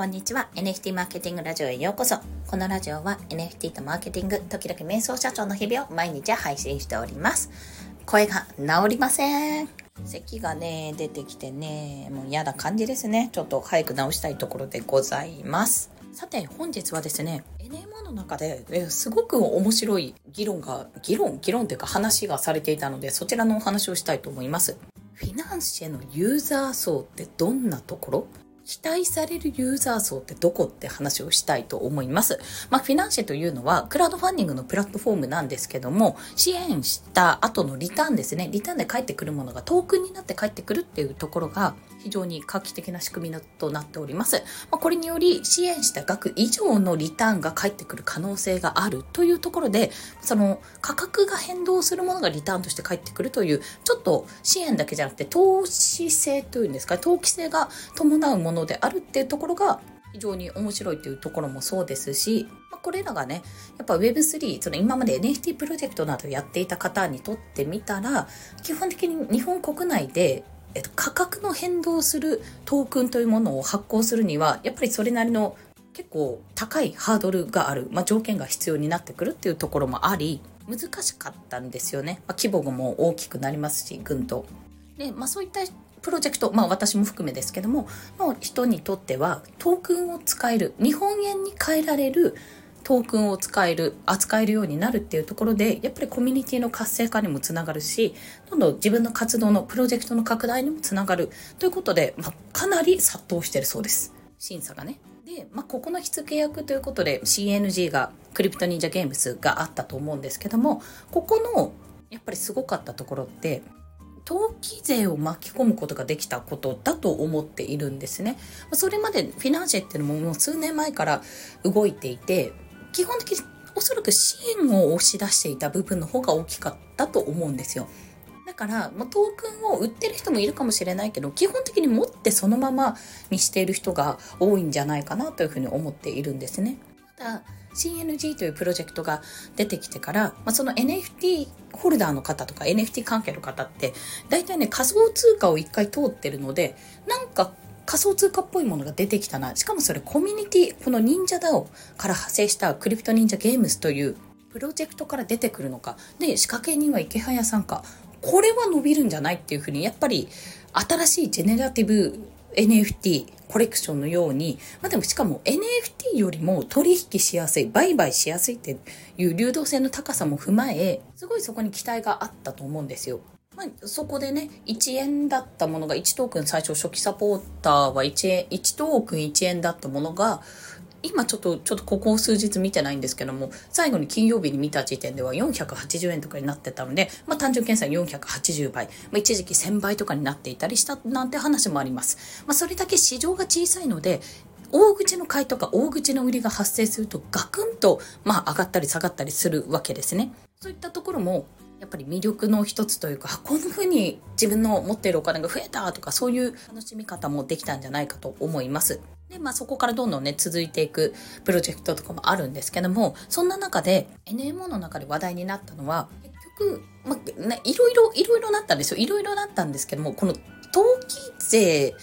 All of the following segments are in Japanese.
こんにちは。NFT マーケティングラジオへようこそ。このラジオは NFT とマーケティング、時々瞑想社長の日々を毎日配信しております。声が治りません。咳がね、出てきてね、もう嫌な感じですね。ちょっと早く治したいところでございます。さて、本日はですね、NMO の中ですごく面白い議論が、議論、議論というか話がされていたので、そちらのお話をしたいと思います。フィナンシェのユーザー層ってどんなところ？期待されるユーザー層ってどこって話をしたいと思います。まあ、フィナンシェというのは、クラウドファンディングのプラットフォームなんですけども、支援した後のリターンですね、リターンで返ってくるものがトークンになって返ってくるっていうところが、非常に画期的な仕組みとなっております。まあ、これにより、支援した額以上のリターンが返ってくる可能性があるというところで、その価格が変動するものがリターンとして返ってくるという、ちょっと支援だけじゃなくて、投資性というんですか、投機性が伴うもののであるっていうところが非常に面白いというところもそうですし、まあ、これらがね、やっぱ Web3、その今まで NFT プロジェクトなどやっていた方にとってみたら、基本的に日本国内で、えっと、価格の変動するトークンというものを発行するには、やっぱりそれなりの結構高いハードルがある、まあ、条件が必要になってくるっていうところもあり、難しかったんですよね。まあ、規模も大きくなりますし、ぐんと。で、まあそういったプロジェクト、まあ私も含めですけども、の人にとってはトークンを使える、日本円に変えられるトークンを使える、扱えるようになるっていうところで、やっぱりコミュニティの活性化にもつながるし、どんどん自分の活動のプロジェクトの拡大にもつながるということで、まあ、かなり殺到してるそうです。審査がね。で、まあ、ここの火付け役ということで CNG が、クリプト忍者ゲームズがあったと思うんですけども、ここのやっぱりすごかったところって、投機税を巻き込むことができたことだと思っているんですね。それまでフィナンシェっていうのももう数年前から動いていて、基本的におそらく支援を押し出していた部分の方が大きかったと思うんですよ。だから、まあ、トークンを売ってる人もいるかもしれないけど、基本的に持ってそのままにしている人が多いんじゃないかなというふうに思っているんですね。ただ、CNG というプロジェクトが出てきてから、まあ、その NFT ホルダーの方とか NFT 関係の方って、大体ね、仮想通貨を一回通ってるので、なんか仮想通貨っぽいものが出てきたな。しかもそれコミュニティ、この忍者 DAO から派生したクリプト忍者ゲームスというプロジェクトから出てくるのか。で、仕掛け人は池早さんか。これは伸びるんじゃないっていうふうに、やっぱり新しいジェネラティブ NFT コレクションのように、まあでもしかも NFT よりも取引しやすい、売買しやすいっていう流動性の高さも踏まえ、すごいそこに期待があったと思うんですよ。まあ、そこでね、1円だったものが1トークン最初初期サポーターは1円、1トークン1円だったものが、今ちょっと、ちょっとここ数日見てないんですけども、最後に金曜日に見た時点では480円とかになってたので、まあ単純計算480倍、まあ一時期1000倍とかになっていたりしたなんて話もあります。まあそれだけ市場が小さいので、大口の買いとか大口の売りが発生するとガクンと、まあ上がったり下がったりするわけですね。そういったところも、やっぱり魅力の一つというか、こんな風に自分の持っているお金が増えたとか、そういう楽しみ方もできたんじゃないかと思います。で、まあそこからどんどんね、続いていくプロジェクトとかもあるんですけども、そんな中で NMO の中で話題になったのは、結局、まあね、いろいろ、いろいろなったんですよ。いろいろなったんですけども、この投機税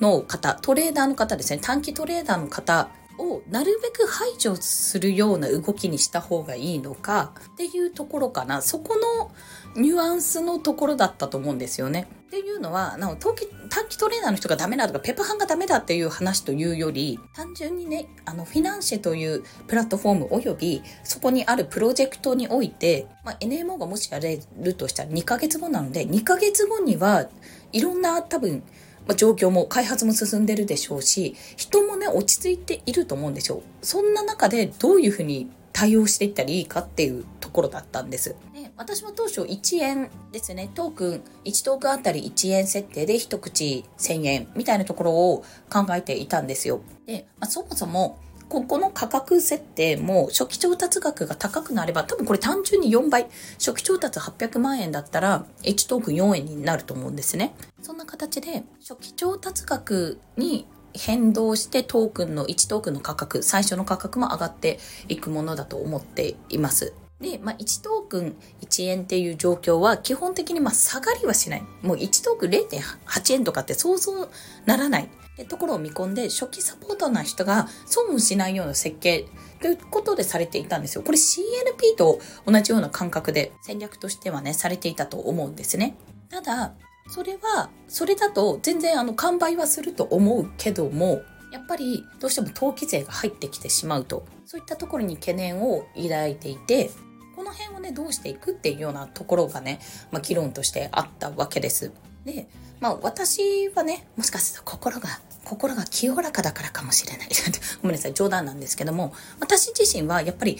の方、トレーダーの方ですね、短期トレーダーの方をなるべく排除するような動きにした方がいいのかっていうところかな。そこのニュアンスのところだったと思うんですよね。っていうのは、な短期短期トレーナーの人がダメだとか、ペパハンがダメだっていう話というより、単純にね、あの、フィナンシェというプラットフォーム及び、そこにあるプロジェクトにおいて、まあ、NMO がもしやれるとしたら2ヶ月後なので、2ヶ月後にはいろんな多分、ま、状況も開発も進んでるでしょうし、人もね、落ち着いていると思うんですよ。そんな中でどういうふうに対応していったらいいかっていうところだったんです。で私も当初1円ですね、トークン、1トークンあたり1円設定で一口1000円みたいなところを考えていたんですよ。で、まあ、そもそもここの価格設定も初期調達額が高くなれば、多分これ単純に4倍。初期調達800万円だったら、1トークン4円になると思うんですね。そんな形で、初期調達額に変動してトークンの1トークンの価格、最初の価格も上がっていくものだと思っています。で、まあ、1トークン1円っていう状況は基本的にま下がりはしない。もう1トークン0.8円とかって想像ならない。ところを見込んで初期サポートな人が損をしないような設計ということでされていたんですよ。これ CNP と同じような感覚で戦略としてはね、されていたと思うんですね。ただ、それは、それだと全然あの完売はすると思うけども、やっぱりどうしても登記税が入ってきてしまうと、そういったところに懸念を抱いていて、この辺をね、どうしていくっていうようなところがね、まあ、議論としてあったわけです。で、まあ私はね、もしかすると心が、心が清らかだからかもしれない。ごめんなさい、冗談なんですけども、私自身はやっぱり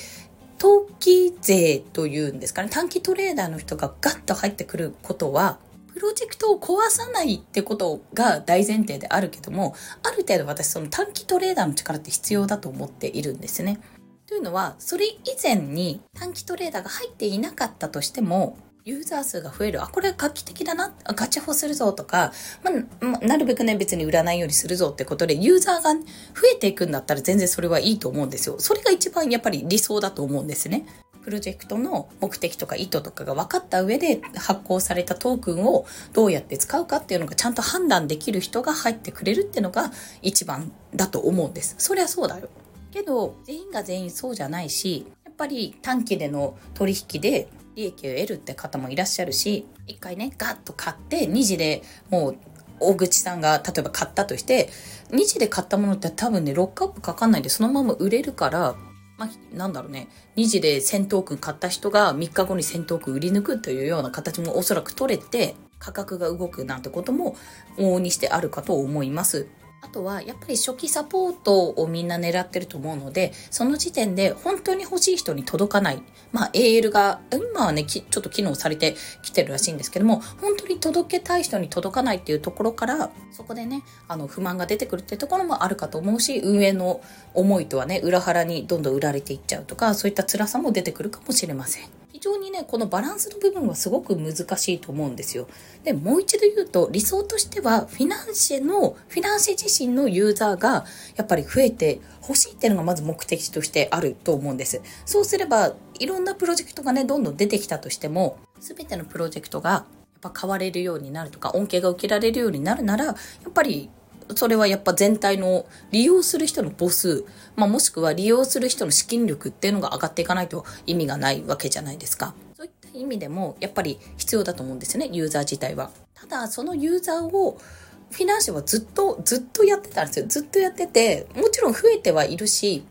登記税というんですかね、短期トレーダーの人がガッと入ってくることは、プロジェクトを壊さないってことが大前提であるけども、ある程度私その短期トレーダーの力って必要だと思っているんですね。というのは、それ以前に短期トレーダーが入っていなかったとしても、ユーザー数が増える。あ、これ画期的だな。ガチホするぞとか、まあ、なるべくね、別に売らないようにするぞってことで、ユーザーが増えていくんだったら全然それはいいと思うんですよ。それが一番やっぱり理想だと思うんですね。プロジェクトの目的とか意図とかが分かった上で発行されたトークンをどうやって使うかっていうのがちゃんと判断できる人が入ってくれるっていうのが一番だと思うんです。そりゃそうだよ。けど、全員が全員そうじゃないし、やっぱり短期での取引で利益を得るって方もいらっしゃるし、一回ね、ガッと買って、2時でもう大口さんが例えば買ったとして、2時で買ったものって多分ね、ロックアップかかんないでそのまま売れるから、まあ、なんだろうね、2時で戦闘君買った人が3日後に戦闘区売り抜くというような形もおそらく取れて、価格が動くなんてことも往々にしてあるかと思います。あとはやっぱり初期サポートをみんな狙ってると思うので、その時点で本当に欲しい人に届かない。まあ AL が、今はね、ちょっと機能されてきてるらしいんですけども、本当に届けたい人に届かないっていうところから、そこでね、あの不満が出てくるってところもあるかと思うし、運営の思いとはね、裏腹にどんどん売られていっちゃうとか、そういった辛さも出てくるかもしれません。非常にね、このバランスの部分はすごく難しいと思うんですよ。で、もう一度言うと、理想としては、フィナンシェの、フィナンシェ自身のユーザーが、やっぱり増えて欲しいっていうのがまず目的としてあると思うんです。そうすれば、いろんなプロジェクトがね、どんどん出てきたとしても、全てのプロジェクトが、やっぱ変われるようになるとか、恩恵が受けられるようになるなら、やっぱりそれはやっぱ全体の利用する人の母数、まあ、もしくは利用する人の資金力っていうのが上がっていかないと意味がないわけじゃないですか。そういった意味でもやっぱり必要だと思うんですよね、ユーザー自体は。ただ、そのユーザーをフィナンシェはずっと、ずっとやってたんですよ。ずっとやってて、もちろん増えてはいるし、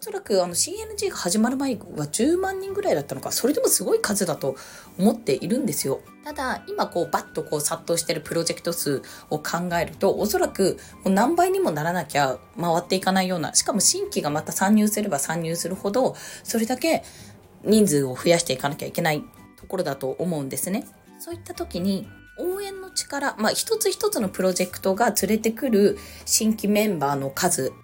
おそらくあの CNG が始まる前は10万人ぐらいだったのか、それでもすごい数だと思っているんですよ。ただ、今こうバッとこう殺到してるプロジェクト数を考えると、おそらくもう何倍にもならなきゃ回っていかないような、しかも新規がまた参入すれば参入するほど、それだけ人数を増やしていかなきゃいけないところだと思うんですね。そういった時に、応援の力、まあ一つ一つのプロジェクトが連れてくる新規メンバーの数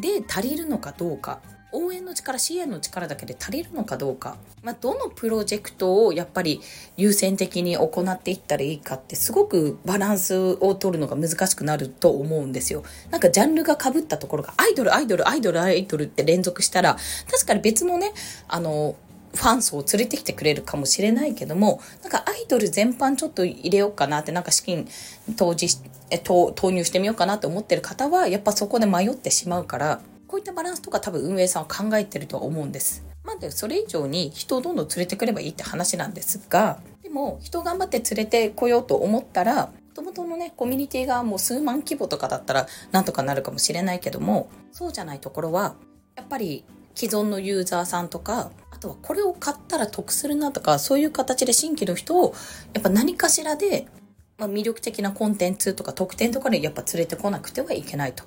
で足りるのかどうか応援の力支援の力だけで足りるのかどうか、まあ、どのプロジェクトをやっぱり優先的に行っていったらいいかってすごくバランスを取るのが難しくなると思うんですよ。なんかジャンルがかぶったところがアイドルアイドルアイドルアイドルって連続したら確かに別のねあのファン層を連れてきてくれるかもしれないけども、なんかアイドル全般ちょっと入れようかなって、なんか資金投じえ投入してみようかなって思ってる方は、やっぱそこで迷ってしまうから、こういったバランスとか多分運営さんは考えてるとは思うんです。まあ、それ以上に人をどんどん連れてくればいいって話なんですが、でも人を頑張って連れてこようと思ったら、もともとのね、コミュニティがもう数万規模とかだったらなんとかなるかもしれないけども、そうじゃないところは、やっぱり既存のユーザーさんとか、あとはこれを買ったら得するなとか、そういう形で新規の人を、やっぱ何かしらで、まあ、魅力的なコンテンツとか特典とかでやっぱ連れてこなくてはいけないと。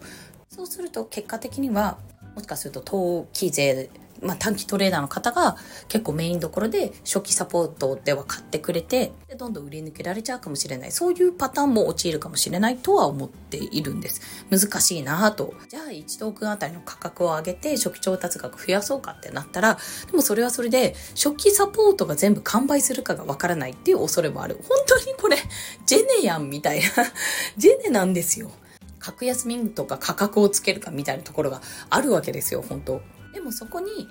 そうすると結果的にはもしかすると登記税まあ、短期トレーダーの方が結構メインどころで初期サポートでは買ってくれてでどんどん売り抜けられちゃうかもしれない。そういうパターンも陥るかもしれないとは思っているんです。難しいなぁと。じゃあ1トークンあたりの価格を上げて初期調達額増やそうかってなったらでもそれはそれで初期サポートが全部完売するかがわからないっていう恐れもある。本当にこれジェネやんみたいな。ジェネなんですよ。格安民とか価格をつけるかみたいなところがあるわけですよ、本当でもそこに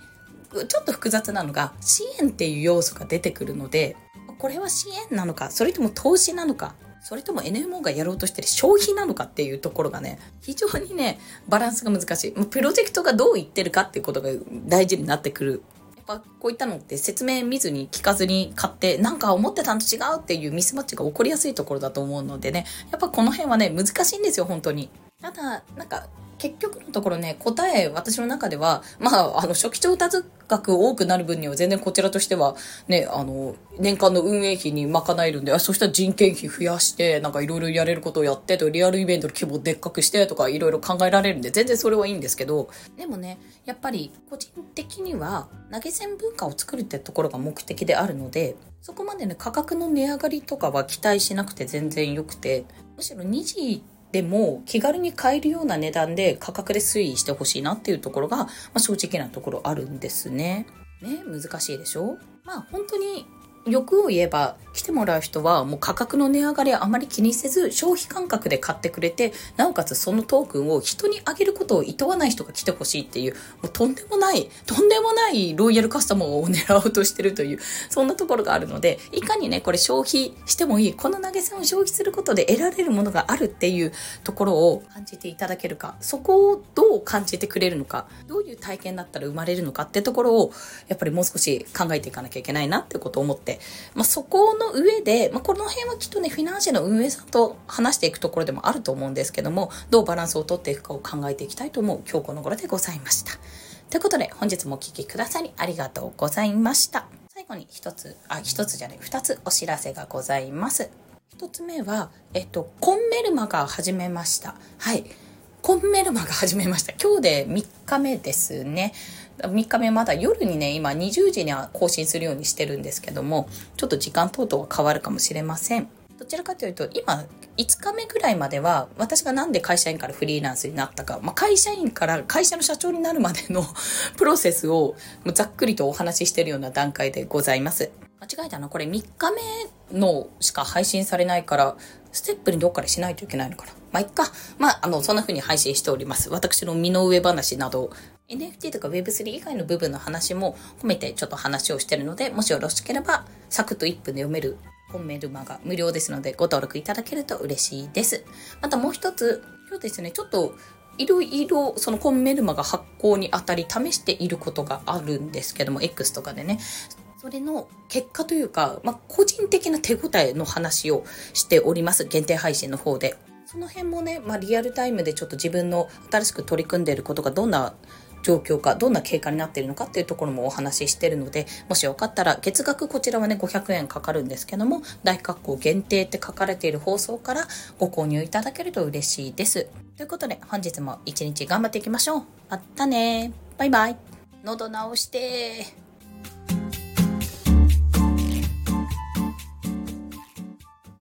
ちょっと複雑なのが、支援っていう要素が出てくるので、これは支援なのか、それとも投資なのか、それとも NMO がやろうとしてる消費なのかっていうところがね、非常にね、バランスが難しい。プロジェクトがどう言ってるかっていうことが大事になってくる。ぱこういったのって説明見ずに聞かずに買ってなんか思ってたのと違うっていうミスマッチが起こりやすいところだと思うのでね、やっぱこの辺はね、難しいんですよ、本当に。ただ、なんか、結局のところね、答え、私の中では、まあ、あの、初期調達額多くなる分には全然こちらとしては、ね、あの、年間の運営費に賄えるんで、あそしたら人件費増やして、なんかいろいろやれることをやってと、リアルイベントの規模でっかくしてとかいろいろ考えられるんで、全然それはいいんですけど、でもね、やっぱり個人的には投げ銭文化を作るってところが目的であるので、そこまでね、価格の値上がりとかは期待しなくて全然良くて、むしろ2時でも気軽に買えるような値段で価格で推移してほしいなっていうところが、まあ、正直なところあるんですね。ね、難しいでしょ？まあ本当に欲を言えば来てもらう人はもう価格の値上がりあまり気にせず消費感覚で買ってくれてなおかつそのトークンを人にあげることを厭わない人が来てほしいっていうもうとんでもないとんでもないロイヤルカスタマーを狙おうとしてるというそんなところがあるのでいかにねこれ消費してもいいこの投げ銭を消費することで得られるものがあるっていうところを感じていただけるかそこをどう感じてくれるのかどういう体験だったら生まれるのかってところをやっぱりもう少し考えていかなきゃいけないなってことを思って、まあ、そこの上で、まあ、この辺はきっとね、フィナンシェの運営さんと話していくところでもあると思うんですけども、どうバランスをとっていくかを考えていきたいと思う今日この頃でございました。ということで、本日もお聴きくださりありがとうございました。最後に一つ、あ、一つじゃない、二つお知らせがございます。一つ目は、えっと、コンメルマが始めました。はい。コンメルマが始めました。今日で3日目ですね。3日目まだ夜にね、今20時には更新するようにしてるんですけども、ちょっと時間等々は変わるかもしれません。どちらかというと、今、5日目ぐらいまでは、私がなんで会社員からフリーランスになったか、まあ、会社員から会社の社長になるまでの プロセスをざっくりとお話ししているような段階でございます。間違えたな。これ3日目のしか配信されないから、ステップにどっかでしないといけないのかな。まあ、いっか。まあ、あの、そんな風に配信しております。私の身の上話など、NFT とか Web3 以外の部分の話も込めてちょっと話をしてるので、もしよろしければ、サクッと1分で読める本メルマが無料ですので、ご登録いただけると嬉しいです。またもう一つ、今日ですね、ちょっと、いろいろそのコンメルマが発行にあたり試していることがあるんですけども、X とかでね。それの結果というか、まあ、個人的な手応えの話をしております。限定配信の方で。その辺もね、まあ、リアルタイムでちょっと自分の新しく取り組んでいることがどんな状況か、どんな経過になっているのかっていうところもお話ししてるので、もしよかったら、月額こちらはね、500円かかるんですけども、大括弧限定って書かれている放送からご購入いただけると嬉しいです。ということで、本日も一日頑張っていきましょう。またねバイバイ。喉直して